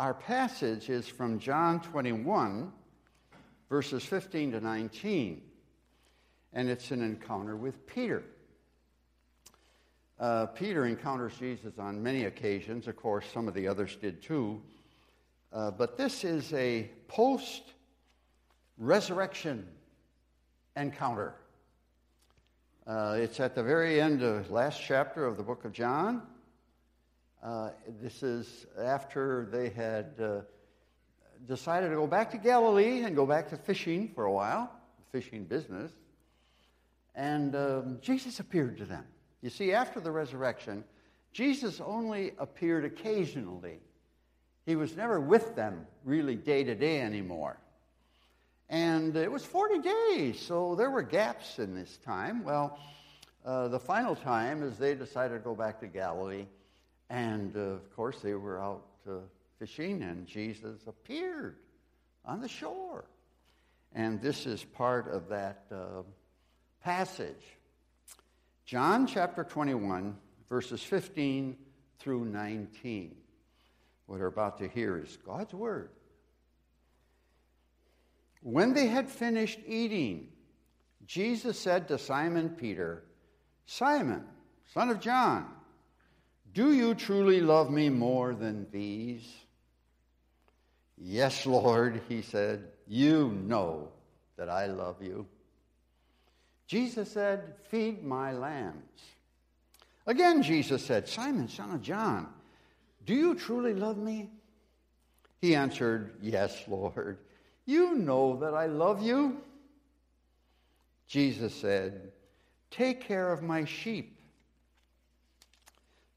Our passage is from John 21, verses 15 to 19, and it's an encounter with Peter. Uh, Peter encounters Jesus on many occasions. Of course, some of the others did too. Uh, but this is a post resurrection encounter. Uh, it's at the very end of the last chapter of the book of John. Uh, this is after they had uh, decided to go back to Galilee and go back to fishing for a while, fishing business. And um, Jesus appeared to them. You see, after the resurrection, Jesus only appeared occasionally. He was never with them really day to day anymore. And it was 40 days, so there were gaps in this time. Well, uh, the final time is they decided to go back to Galilee. And uh, of course, they were out uh, fishing, and Jesus appeared on the shore. And this is part of that uh, passage. John chapter 21, verses 15 through 19. What we're about to hear is God's Word. When they had finished eating, Jesus said to Simon Peter, Simon, son of John, do you truly love me more than these? Yes, Lord, he said, you know that I love you. Jesus said, Feed my lambs. Again, Jesus said, Simon, son of John, do you truly love me? He answered, Yes, Lord. You know that I love you. Jesus said, Take care of my sheep.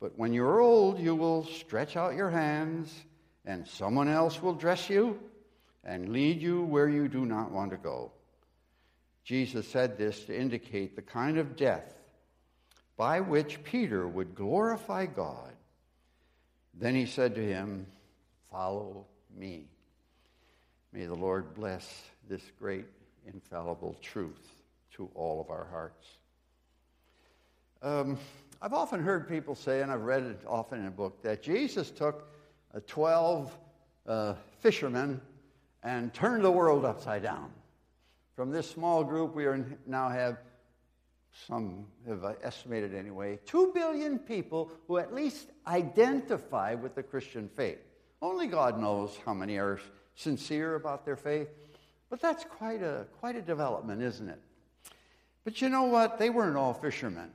But when you're old, you will stretch out your hands, and someone else will dress you and lead you where you do not want to go. Jesus said this to indicate the kind of death by which Peter would glorify God. Then he said to him, Follow me. May the Lord bless this great infallible truth to all of our hearts. Um, I've often heard people say, and I've read it often in a book, that Jesus took uh, 12 uh, fishermen and turned the world upside down. From this small group, we now have, some have estimated anyway, 2 billion people who at least identify with the Christian faith. Only God knows how many are sincere about their faith, but that's quite a, quite a development, isn't it? But you know what? They weren't all fishermen.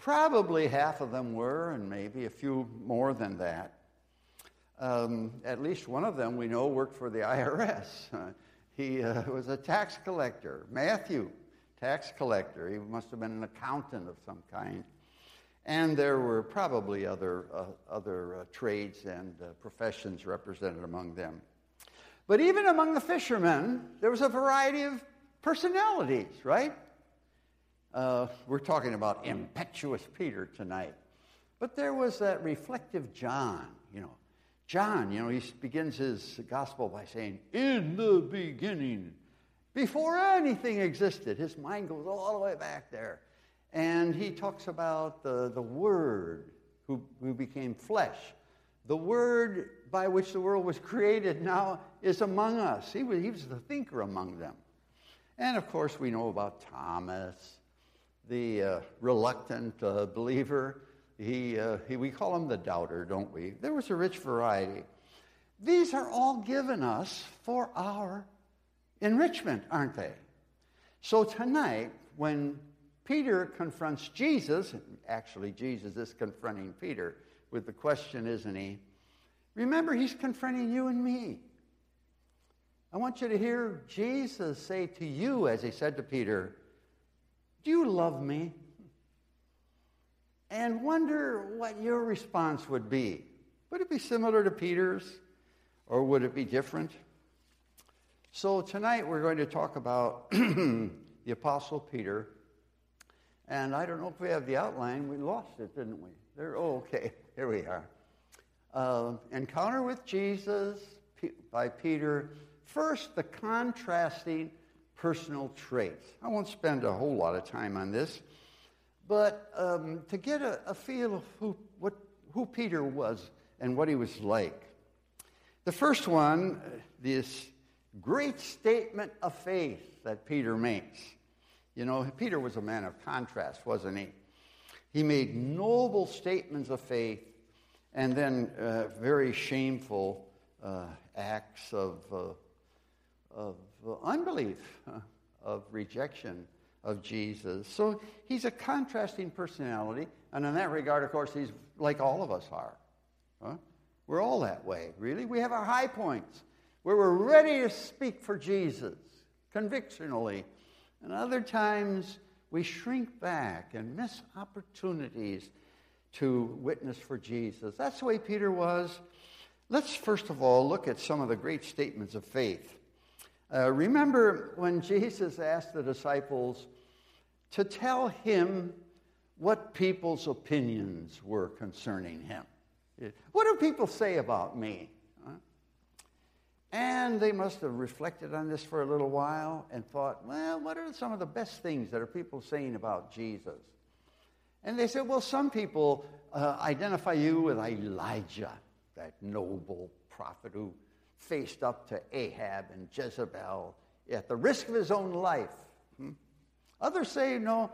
Probably half of them were, and maybe a few more than that. Um, at least one of them we know worked for the IRS. he uh, was a tax collector. Matthew, tax collector. He must have been an accountant of some kind. And there were probably other, uh, other uh, trades and uh, professions represented among them. But even among the fishermen, there was a variety of personalities, right? Uh, we're talking about impetuous Peter tonight. But there was that reflective John, you know. John, you know, he begins his gospel by saying, In the beginning, before anything existed. His mind goes all the way back there. And he talks about the, the Word who, who became flesh. The Word by which the world was created now is among us. He was, he was the thinker among them. And of course, we know about Thomas the uh, reluctant uh, believer. He, uh, he, we call him the doubter, don't we? There was a rich variety. These are all given us for our enrichment, aren't they? So tonight, when Peter confronts Jesus, actually, Jesus is confronting Peter with the question, isn't he? Remember, he's confronting you and me. I want you to hear Jesus say to you, as he said to Peter, do you love me? And wonder what your response would be. Would it be similar to Peter's, or would it be different? So tonight we're going to talk about the Apostle Peter. And I don't know if we have the outline. We lost it, didn't we? There. Oh, okay. Here we are. Uh, Encounter with Jesus by Peter. First, the contrasting personal traits. I won't spend a whole lot of time on this, but um, to get a, a feel of who, what, who Peter was and what he was like. The first one, this great statement of faith that Peter makes. You know, Peter was a man of contrast, wasn't he? He made noble statements of faith and then uh, very shameful uh, acts of, uh, of unbelief, of rejection of Jesus. So he's a contrasting personality, and in that regard, of course, he's like all of us are. Huh? We're all that way, really. We have our high points where we're ready to speak for Jesus convictionally, and other times we shrink back and miss opportunities to witness for Jesus. That's the way Peter was. Let's first of all look at some of the great statements of faith. Uh, remember when Jesus asked the disciples to tell him what people's opinions were concerning him. What do people say about me? And they must have reflected on this for a little while and thought, well, what are some of the best things that are people saying about Jesus? And they said, well, some people uh, identify you with Elijah, that noble prophet who faced up to Ahab and Jezebel at the risk of his own life. Hmm? Others say, no,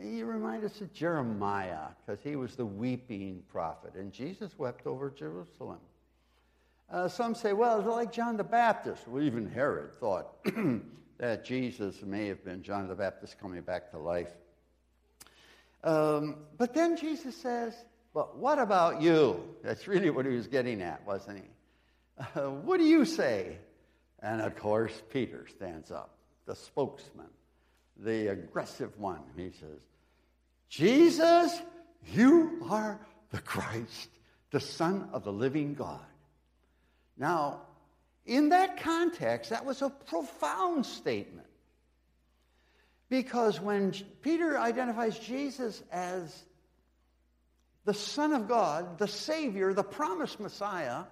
you remind us of Jeremiah because he was the weeping prophet, and Jesus wept over Jerusalem. Uh, some say, well, it's like John the Baptist. Well, even Herod thought that Jesus may have been John the Baptist coming back to life. Um, but then Jesus says, but what about you? That's really what he was getting at, wasn't he? Uh, what do you say? And of course, Peter stands up, the spokesman, the aggressive one. He says, Jesus, you are the Christ, the Son of the living God. Now, in that context, that was a profound statement. Because when Peter identifies Jesus as the Son of God, the Savior, the promised Messiah,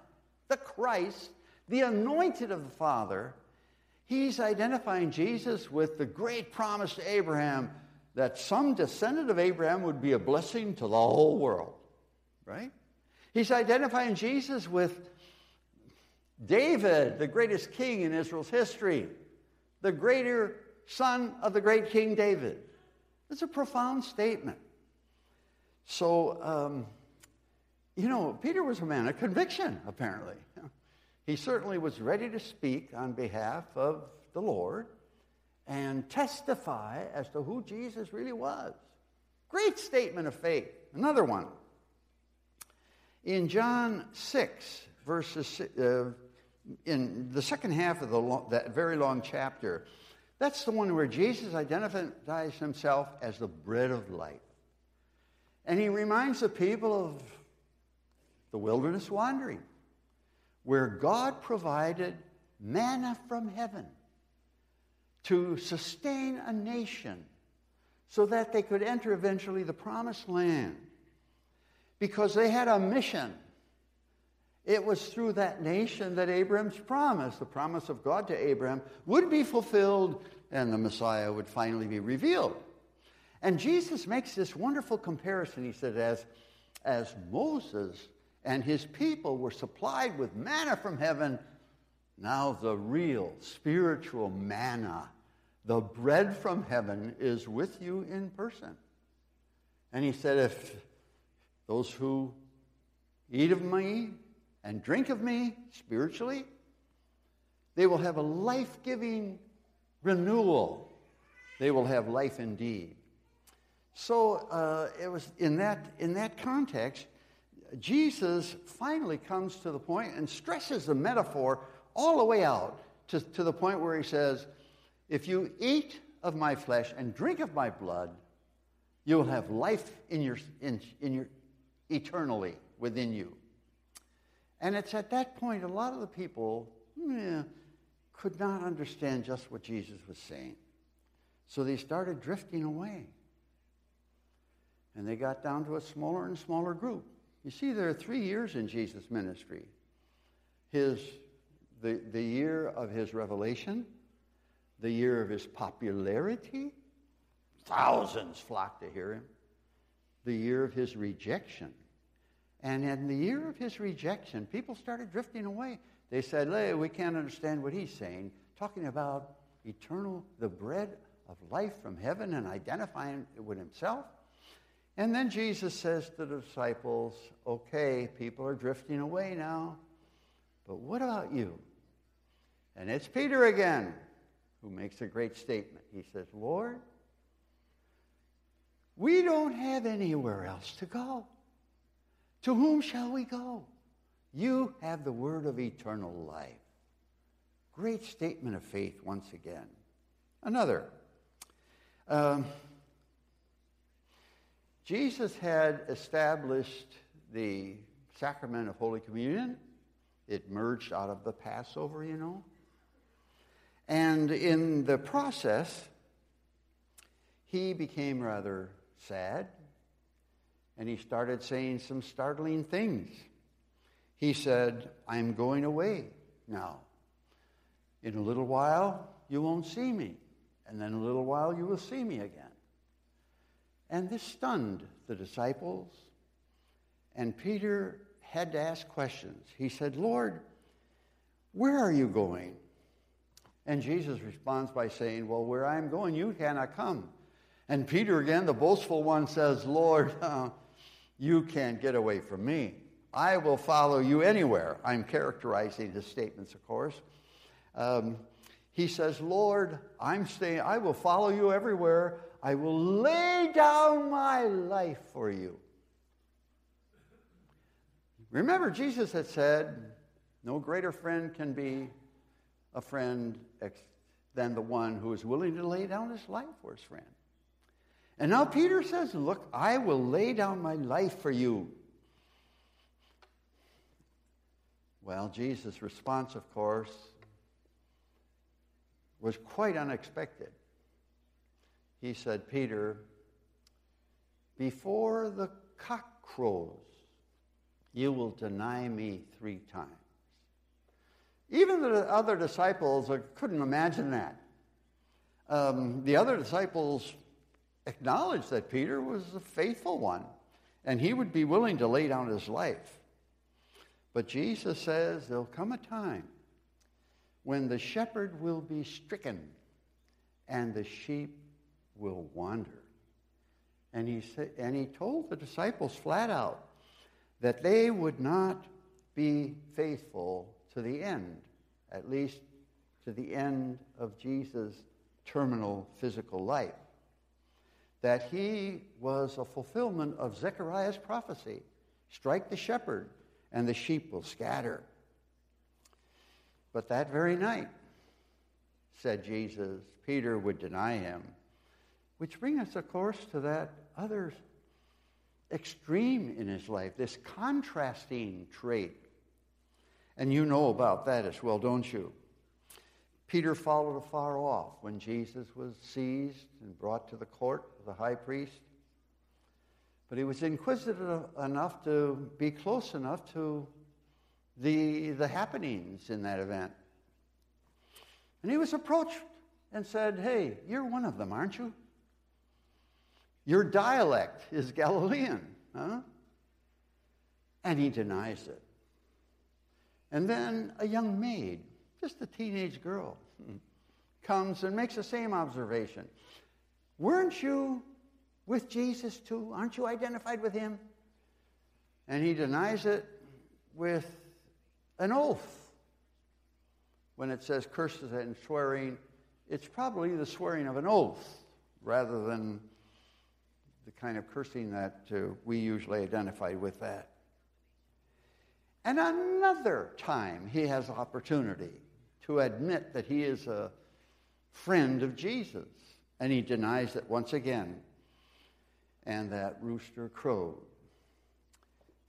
the Christ, the anointed of the Father, he's identifying Jesus with the great promise to Abraham that some descendant of Abraham would be a blessing to the whole world, right? He's identifying Jesus with David, the greatest king in Israel's history, the greater son of the great King David. It's a profound statement. So, um, you know, Peter was a man of conviction, apparently. He certainly was ready to speak on behalf of the Lord and testify as to who Jesus really was. Great statement of faith. Another one. In John 6, verses uh, in the second half of the that very long chapter, that's the one where Jesus identifies himself as the bread of life. And he reminds the people of the wilderness wandering, where God provided manna from heaven to sustain a nation so that they could enter eventually the promised land because they had a mission it was through that nation that Abraham's promise, the promise of God to Abraham, would be fulfilled and the Messiah would finally be revealed. And Jesus makes this wonderful comparison. He said, as, as Moses and his people were supplied with manna from heaven, now the real spiritual manna, the bread from heaven, is with you in person. And he said, if those who eat of me and drink of me spiritually, they will have a life giving renewal. They will have life indeed. So uh, it was in that, in that context, Jesus finally comes to the point and stresses the metaphor all the way out to, to the point where he says, If you eat of my flesh and drink of my blood, you will have life in your, in, in your eternally within you. And it's at that point a lot of the people yeah, could not understand just what Jesus was saying. So they started drifting away. And they got down to a smaller and smaller group. You see, there are three years in Jesus' ministry. His, the, the year of his revelation, the year of his popularity, thousands flocked to hear him, the year of his rejection. And in the year of his rejection, people started drifting away. They said, hey, we can't understand what he's saying, talking about eternal, the bread of life from heaven and identifying it with himself. And then Jesus says to the disciples, okay, people are drifting away now, but what about you? And it's Peter again who makes a great statement. He says, Lord, we don't have anywhere else to go. To whom shall we go? You have the word of eternal life. Great statement of faith once again. Another. Um, Jesus had established the sacrament of Holy Communion. It merged out of the Passover, you know. And in the process, he became rather sad and he started saying some startling things. He said, I'm going away now. In a little while, you won't see me. And then a little while, you will see me again. And this stunned the disciples. And Peter had to ask questions. He said, Lord, where are you going? And Jesus responds by saying, Well, where I am going, you cannot come. And Peter, again, the boastful one, says, Lord, uh, you can't get away from me. I will follow you anywhere. I'm characterizing his statements, of course. Um, he says, Lord, I'm staying, I will follow you everywhere. I will lay down my life for you. Remember, Jesus had said, No greater friend can be a friend than the one who is willing to lay down his life for his friend. And now Peter says, Look, I will lay down my life for you. Well, Jesus' response, of course, was quite unexpected. He said, Peter, before the cock crows, you will deny me three times. Even the other disciples couldn't imagine that. Um, the other disciples acknowledged that Peter was a faithful one and he would be willing to lay down his life. But Jesus says there'll come a time when the shepherd will be stricken and the sheep will wander. And he, sa- and he told the disciples flat out that they would not be faithful to the end, at least to the end of Jesus' terminal physical life. That he was a fulfillment of Zechariah's prophecy strike the shepherd, and the sheep will scatter. But that very night, said Jesus, Peter would deny him. Which brings us, of course, to that other extreme in his life, this contrasting trait. And you know about that as well, don't you? Peter followed afar off when Jesus was seized and brought to the court of the high priest. But he was inquisitive enough to be close enough to the, the happenings in that event. And he was approached and said, Hey, you're one of them, aren't you? Your dialect is Galilean, huh? And he denies it. And then a young maid, just a teenage girl, comes and makes the same observation. Weren't you with Jesus too? Aren't you identified with him? And he denies it with an oath. When it says curses and swearing, it's probably the swearing of an oath rather than the kind of cursing that uh, we usually identify with that. And another time he has opportunity to admit that he is a friend of Jesus, and he denies it once again. And that rooster crowed.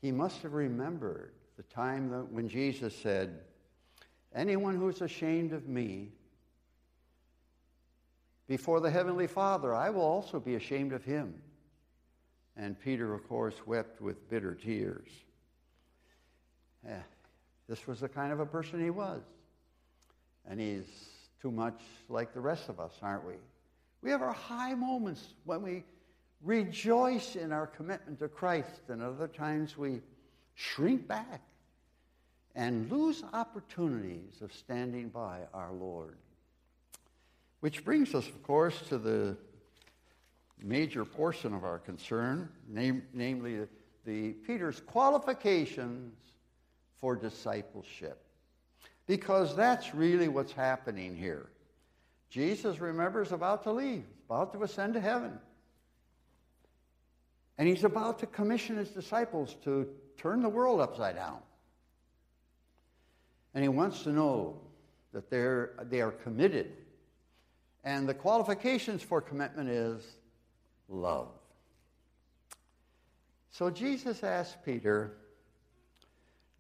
He must have remembered the time that when Jesus said, Anyone who's ashamed of me before the Heavenly Father, I will also be ashamed of him. And Peter, of course, wept with bitter tears. Yeah, this was the kind of a person he was. And he's too much like the rest of us, aren't we? We have our high moments when we rejoice in our commitment to Christ, and other times we shrink back and lose opportunities of standing by our Lord. Which brings us, of course, to the major portion of our concern, name, namely the, the Peter's qualifications for discipleship. Because that's really what's happening here. Jesus, remember, is about to leave, about to ascend to heaven. And he's about to commission his disciples to turn the world upside down. And he wants to know that they're, they are committed. And the qualifications for commitment is love. So Jesus asked Peter,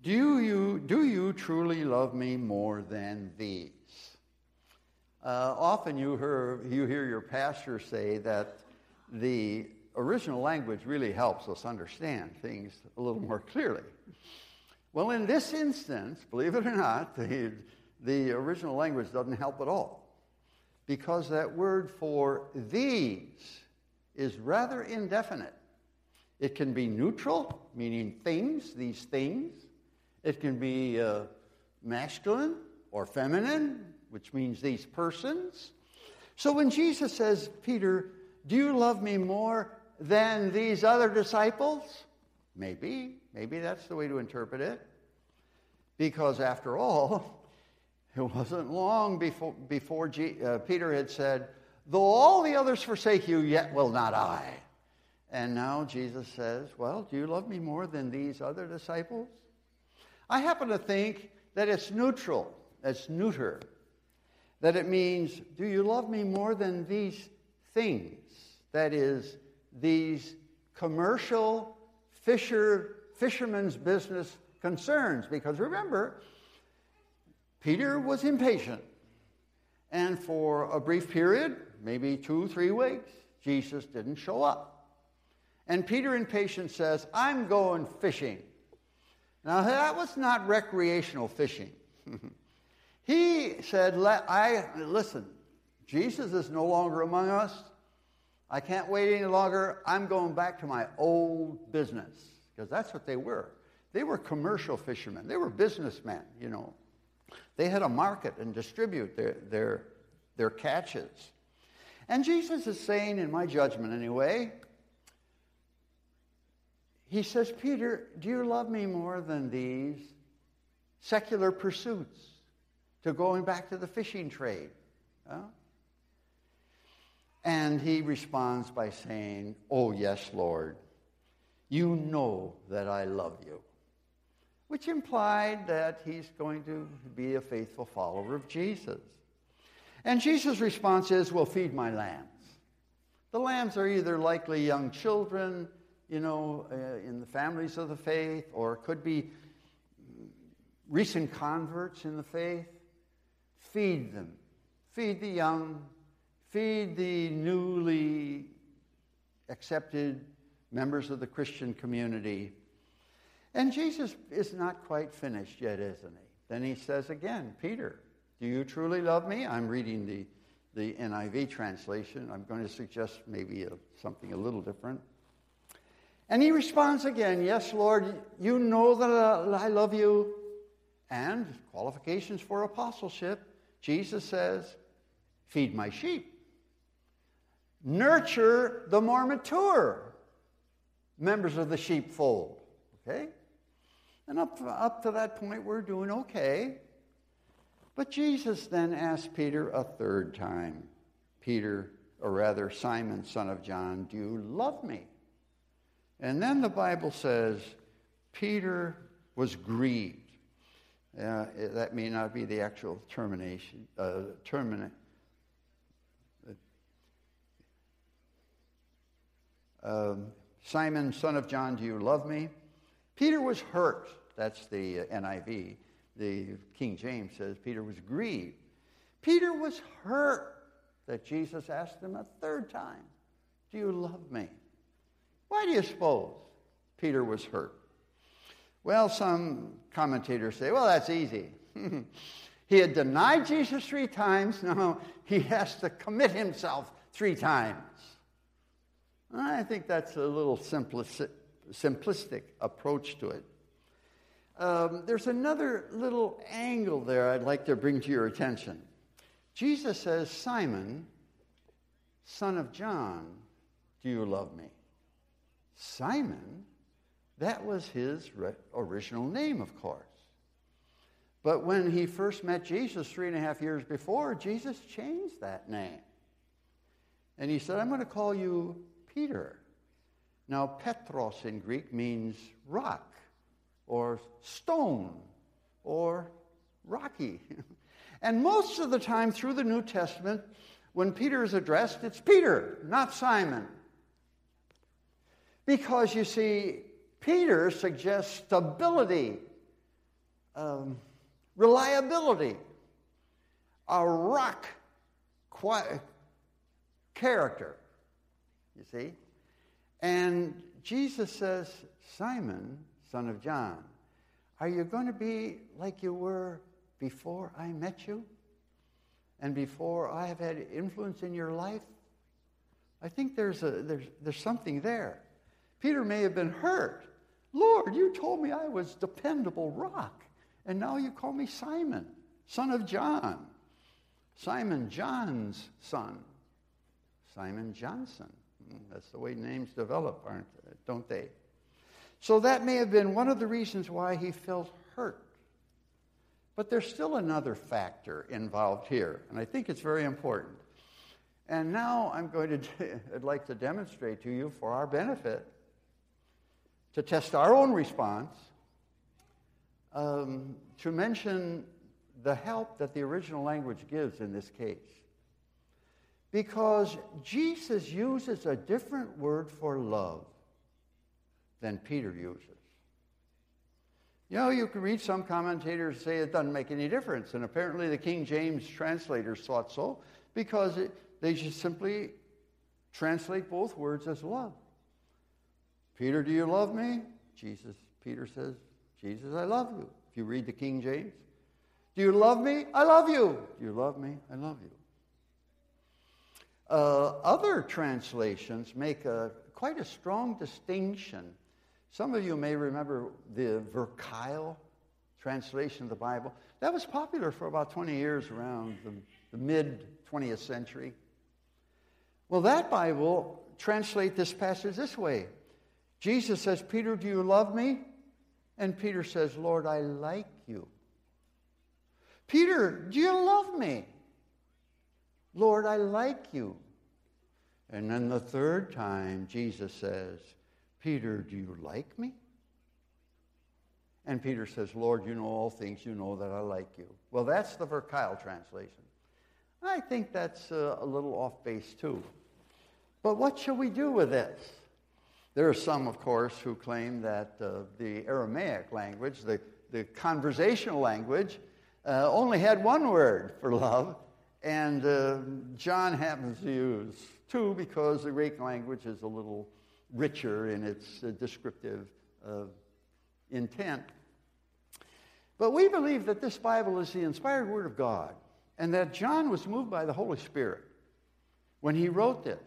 do you, do you truly love me more than these? Uh, often you hear, you hear your pastor say that the original language really helps us understand things a little more clearly. Well, in this instance, believe it or not, the, the original language doesn't help at all. Because that word for these is rather indefinite. It can be neutral, meaning things, these things. It can be uh, masculine or feminine, which means these persons. So when Jesus says, Peter, do you love me more than these other disciples? Maybe. Maybe that's the way to interpret it. Because after all, it wasn't long before, before G, uh, Peter had said, Though all the others forsake you, yet will not I. And now Jesus says, Well, do you love me more than these other disciples? I happen to think that it's neutral, it's neuter, that it means, Do you love me more than these things? That is, these commercial fisher, fisherman's business concerns. Because remember, Peter was impatient. And for a brief period, maybe two, three weeks, Jesus didn't show up. And Peter, impatient, says, I'm going fishing. Now, that was not recreational fishing. he said, Let, I, Listen, Jesus is no longer among us. I can't wait any longer. I'm going back to my old business. Because that's what they were. They were commercial fishermen, they were businessmen, you know. They had a market and distribute their, their, their catches. And Jesus is saying, in my judgment anyway, he says, Peter, do you love me more than these secular pursuits to going back to the fishing trade? Huh? And he responds by saying, Oh, yes, Lord, you know that I love you. Which implied that he's going to be a faithful follower of Jesus. And Jesus' response is, Well, feed my lambs. The lambs are either likely young children, you know, uh, in the families of the faith, or could be recent converts in the faith. Feed them. Feed the young, feed the newly accepted members of the Christian community. And Jesus is not quite finished yet, isn't he? Then he says again, Peter, do you truly love me? I'm reading the, the NIV translation. I'm going to suggest maybe a, something a little different. And he responds again, Yes, Lord, you know that I love you. And qualifications for apostleship, Jesus says, Feed my sheep nurture the more mature members of the sheepfold. Okay? And up up to that point, we're doing okay. But Jesus then asked Peter a third time Peter, or rather, Simon, son of John, do you love me? And then the Bible says Peter was grieved. Uh, that may not be the actual termination, uh, termina- um, Simon, son of John, do you love me? Peter was hurt That's the uh, NIV. The King James says Peter was grieved. Peter was hurt that Jesus asked him a third time, Do you love me? Why do you suppose Peter was hurt? Well, some commentators say, Well, that's easy. he had denied Jesus three times. Now he has to commit himself three times. I think that's a little simplistic, simplistic approach to it. Um, there's another little angle there I'd like to bring to your attention. Jesus says, Simon, son of John, do you love me? Simon, that was his original name, of course. But when he first met Jesus three and a half years before, Jesus changed that name. And he said, I'm going to call you Peter. Now, Petros in Greek means rock or stone or rocky. and most of the time through the New Testament, when Peter is addressed, it's Peter, not Simon. Because you see, Peter suggests stability, um, reliability, a rock character. You see? And Jesus says, Simon, son of John, are you going to be like you were before I met you? And before I have had influence in your life? I think there's, a, there's, there's something there. Peter may have been hurt. Lord, you told me I was dependable rock, and now you call me Simon, son of John. Simon, John's son. Simon Johnson. Hmm, that's the way names develop, aren't don't they? So that may have been one of the reasons why he felt hurt. But there's still another factor involved here, and I think it's very important. And now I'm going to, I'd like to demonstrate to you for our benefit, to test our own response, um, to mention the help that the original language gives in this case. Because Jesus uses a different word for love than Peter uses. You know, you can read some commentators say it doesn't make any difference, and apparently the King James translators thought so because it, they just simply translate both words as love. Peter, do you love me? Jesus, Peter says, Jesus, I love you. If you read the King James, do you love me? I love you. Do you love me? I love you. Uh, other translations make a, quite a strong distinction. Some of you may remember the Verkuyl translation of the Bible. That was popular for about 20 years around the, the mid 20th century. Well, that Bible translate this passage this way. Jesus says, Peter, do you love me? And Peter says, Lord, I like you. Peter, do you love me? Lord, I like you. And then the third time, Jesus says, Peter, do you like me? And Peter says, Lord, you know all things. You know that I like you. Well, that's the Verkuyl translation. I think that's uh, a little off base, too. But what shall we do with this? There are some, of course, who claim that uh, the Aramaic language, the, the conversational language, uh, only had one word for love, and uh, John happens to use two because the Greek language is a little richer in its uh, descriptive uh, intent. But we believe that this Bible is the inspired Word of God and that John was moved by the Holy Spirit when he wrote this.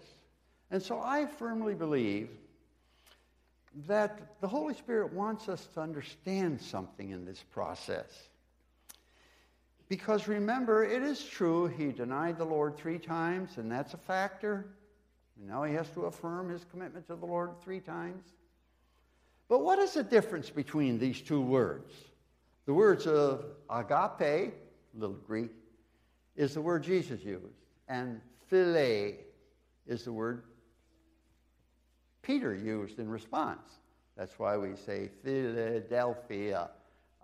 And so I firmly believe that the Holy Spirit wants us to understand something in this process. Because remember, it is true he denied the Lord three times, and that's a factor. Now he has to affirm his commitment to the Lord three times. But what is the difference between these two words? The words of agape, little Greek, is the word Jesus used, and phile is the word Peter used in response. That's why we say Philadelphia.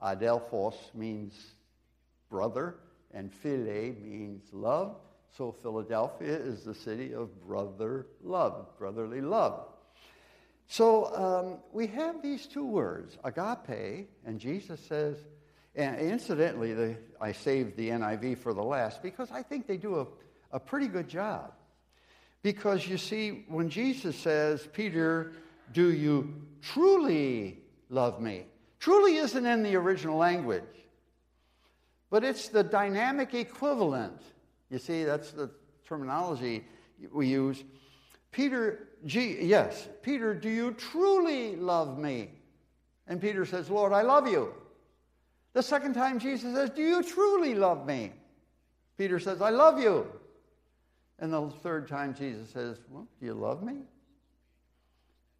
Adelphos means brother, and phile means love. So Philadelphia is the city of brother love, brotherly love. So um, we have these two words, agape, and Jesus says, and incidentally, the, I saved the NIV for the last because I think they do a, a pretty good job. Because you see, when Jesus says, Peter, do you truly love me? Truly isn't in the original language, but it's the dynamic equivalent. You see, that's the terminology we use. Peter, yes, Peter, do you truly love me? And Peter says, Lord, I love you. The second time Jesus says, Do you truly love me? Peter says, I love you. And the third time Jesus says, Well, do you love me?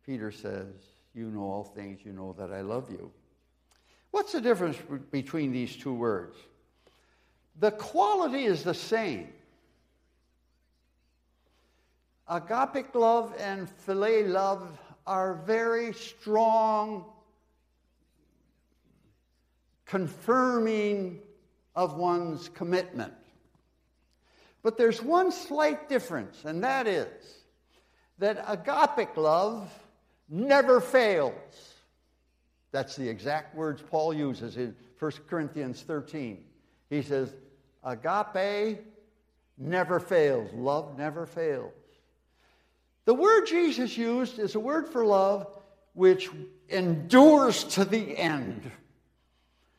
Peter says, You know all things, you know that I love you. What's the difference between these two words? The quality is the same. Agapic love and philia love are very strong confirming of one's commitment. But there's one slight difference, and that is that agapic love never fails. That's the exact words Paul uses in 1 Corinthians 13. He says, Agape never fails, love never fails. The word Jesus used is a word for love which endures to the end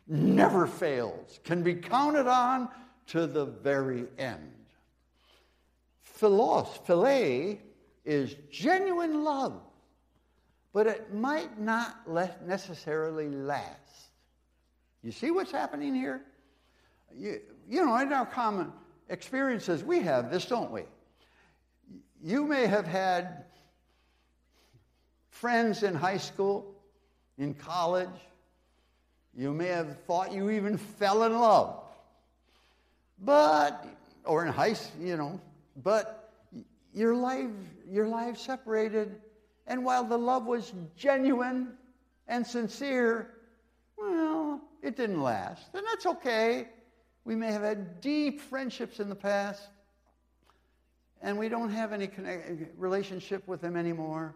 never fails, can be counted on to the very end. Philos, philae, is genuine love, but it might not necessarily last. You see what's happening here? You, you know, in our common experiences, we have this, don't we? You may have had friends in high school, in college, you may have thought you even fell in love. But, or in high you know, but your life, your life separated. And while the love was genuine and sincere, well, it didn't last. And that's okay. We may have had deep friendships in the past, and we don't have any connect- relationship with them anymore.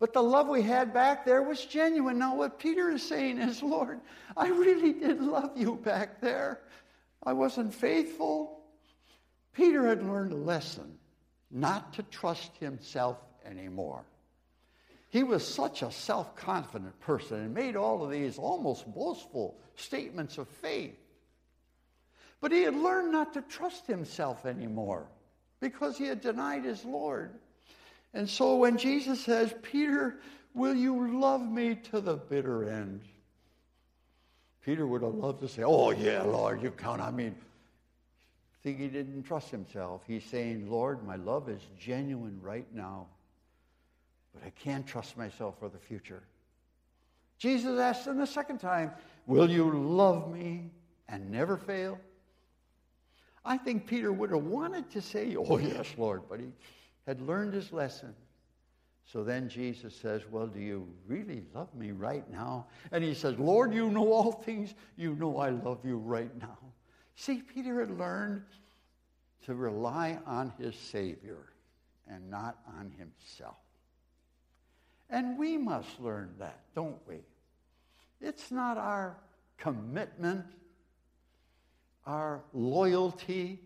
But the love we had back there was genuine. Now, what Peter is saying is, Lord, I really did love you back there. I wasn't faithful. Peter had learned a lesson not to trust himself anymore. He was such a self confident person and made all of these almost boastful statements of faith. But he had learned not to trust himself anymore because he had denied his Lord. And so when Jesus says, Peter, will you love me to the bitter end? Peter would have loved to say, Oh, yeah, Lord, you count on me. think he didn't trust himself. He's saying, Lord, my love is genuine right now, but I can't trust myself for the future. Jesus asked him the second time, Will you love me and never fail? I think Peter would have wanted to say, Oh, yes, Lord, but he had learned his lesson. So then Jesus says, Well, do you really love me right now? And he says, Lord, you know all things. You know I love you right now. See, Peter had learned to rely on his Savior and not on himself. And we must learn that, don't we? It's not our commitment, our loyalty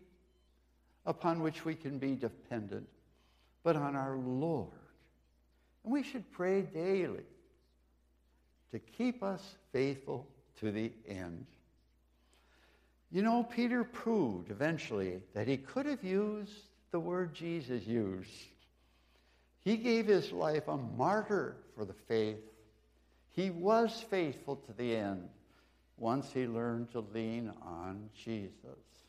upon which we can be dependent but on our Lord. And we should pray daily to keep us faithful to the end. You know, Peter proved eventually that he could have used the word Jesus used. He gave his life a martyr for the faith. He was faithful to the end once he learned to lean on Jesus.